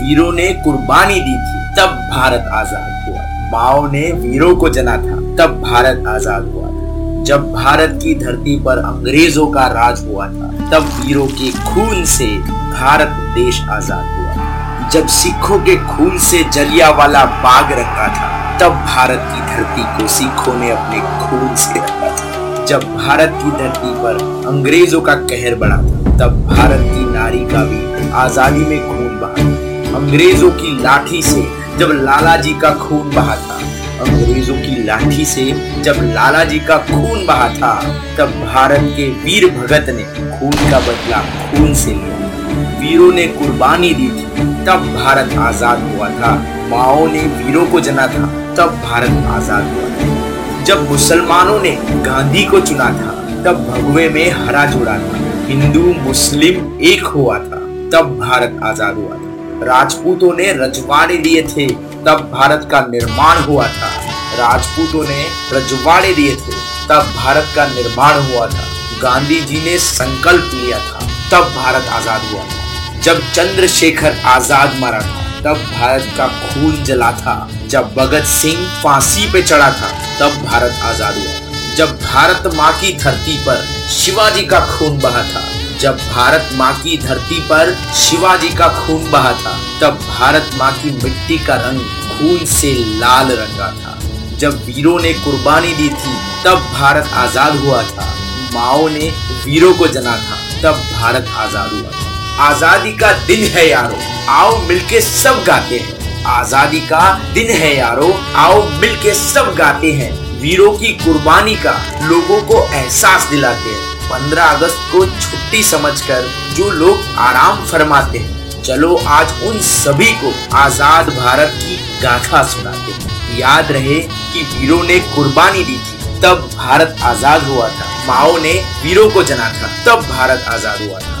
वीरों ने कुर्बानी दी थी, तब भारत आज़ाद हुआ। माओ ने वीरों को जना था, तब भारत आज़ाद हुआ था। जब भारत की धरती पर अंग्रेज़ों का राज हुआ था, तब वीरों के खून से भारत देश आज़ाद हुआ। जब सिखों के खून से जलिया वाला बाग रखा था, तब भारत की धरती को सिखों ने अपने खून से रखा था। जब भारत की धरती पर अंग्रेज़ों का कहर बढ़ा था, तब भारत की नारी का भी आज़ादी में खून बहा। अंग्रेज़ों की लाठी से जब लाला जी का खून बहा था। अंग्रेज़ों की लाठी से जब लाला जी का खून बहा था, तब भारत के वीर भगत ने खून का बदला खून से लिया। वीरों ने कुर्बानी दी थी, तब भारत आज़ाद हुआ था। माओ ने वीरों को जना था, तब भारत आज़ाद हुआ था। जब मुसलमानों ने गांधी को चुना था, तब भगवे में हरा जुड़ा था। हिंदू, मुस्लिम एक हुआ था, तब भारत आज़ाद हुआ था। राजपूतों ने रजवाड़े लिए थे, तब भारत का निर्माण हुआ था। राजपूतों ने रजवाड़े लिए थे, तब भारत का निर्माण हुआ था। गांधी जी ने संकल्प लिया था, तब भारत आज़ाद हुआ था। जब चंद्रशेखर आज़ाद मरा था, तब भारत का खून जला था। जब भगत सिंह फांसी पे चढ़ा था, तब भारत आज़ाद हुआ। जब भारत माँ की धरती पर शिवाजी का खून बहा था जब भारत माँ की धरती पर शिवाजी का खून बहा था, तब भारत माँ की मिट्टी का रंग खून से लाल रंगा था। जब वीरों ने कुर्बानी दी थी, तब भारत आज़ाद हुआ था। माओ ने वीरों को जना था, तब भारत आज़ाद हुआ था। आज़ादी का दिन है यारो, आओ मिलके सब गाते हैं। आज़ादी का दिन है यारो, आओ मिलके सब गाते हैं। वीरों की कुर्बानी का लोगों को एहसास दिलाते हैं। पंद्रह अगस्त को छुट्टी समझकर जो लोग आराम फरमाते हैं, चलो आज उन सभी को आज़ाद भारत की गाथा सुनाते हैं। याद रहे कि वीरों ने कुर्बानी दी थी, तब भारत आज़ाद हुआ था। माओ ने वीरों को जना था, तब भारत आज़ाद हुआ था।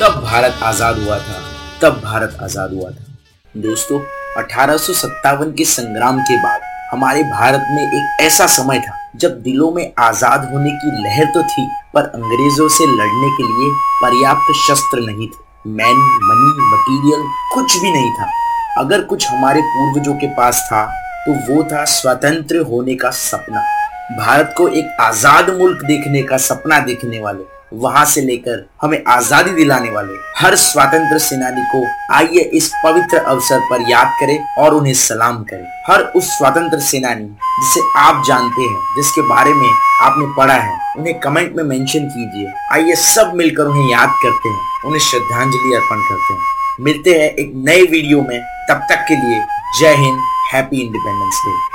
तब भारत आज़ाद हुआ था, तब भारत आज़ाद हुआ था। दोस्तों, अठारह सौ सत्तावन के संग्राम के बाद हमारे भारत में एक ऐसा समय था जब दिलों में आज़ाद होने की लहर तो थी, पर अंग्रेज़ों से लड़ने के लिए पर्याप्त शस्त्र नहीं थे। मैन, मनी, मटेरियल कुछ भी नहीं था। अगर कुछ हमारे पूर्वजों के पास था तो वो था स्वतंत्र होने का सपना। भारत को एक आज़ाद मुल्क देखने का सपना देखने वाले। वहाँ से लेकर हमें आज़ादी दिलाने वाले हर स्वतंत्र सेनानी को आइए इस पवित्र अवसर पर याद करें और उन्हें सलाम करें। हर उस स्वतंत्र सेनानी जिसे आप जानते हैं, जिसके बारे में आपने पढ़ा है, उन्हें कमेंट में मेंशन कीजिए। आइए सब मिलकर उन्हें याद करते हैं, उन्हें श्रद्धांजलि अर्पण करते हैं। मिलते हैं एक नए वीडियो में, तब तक के लिए जय हिंद हैप्पी इंडिपेंडेंस डे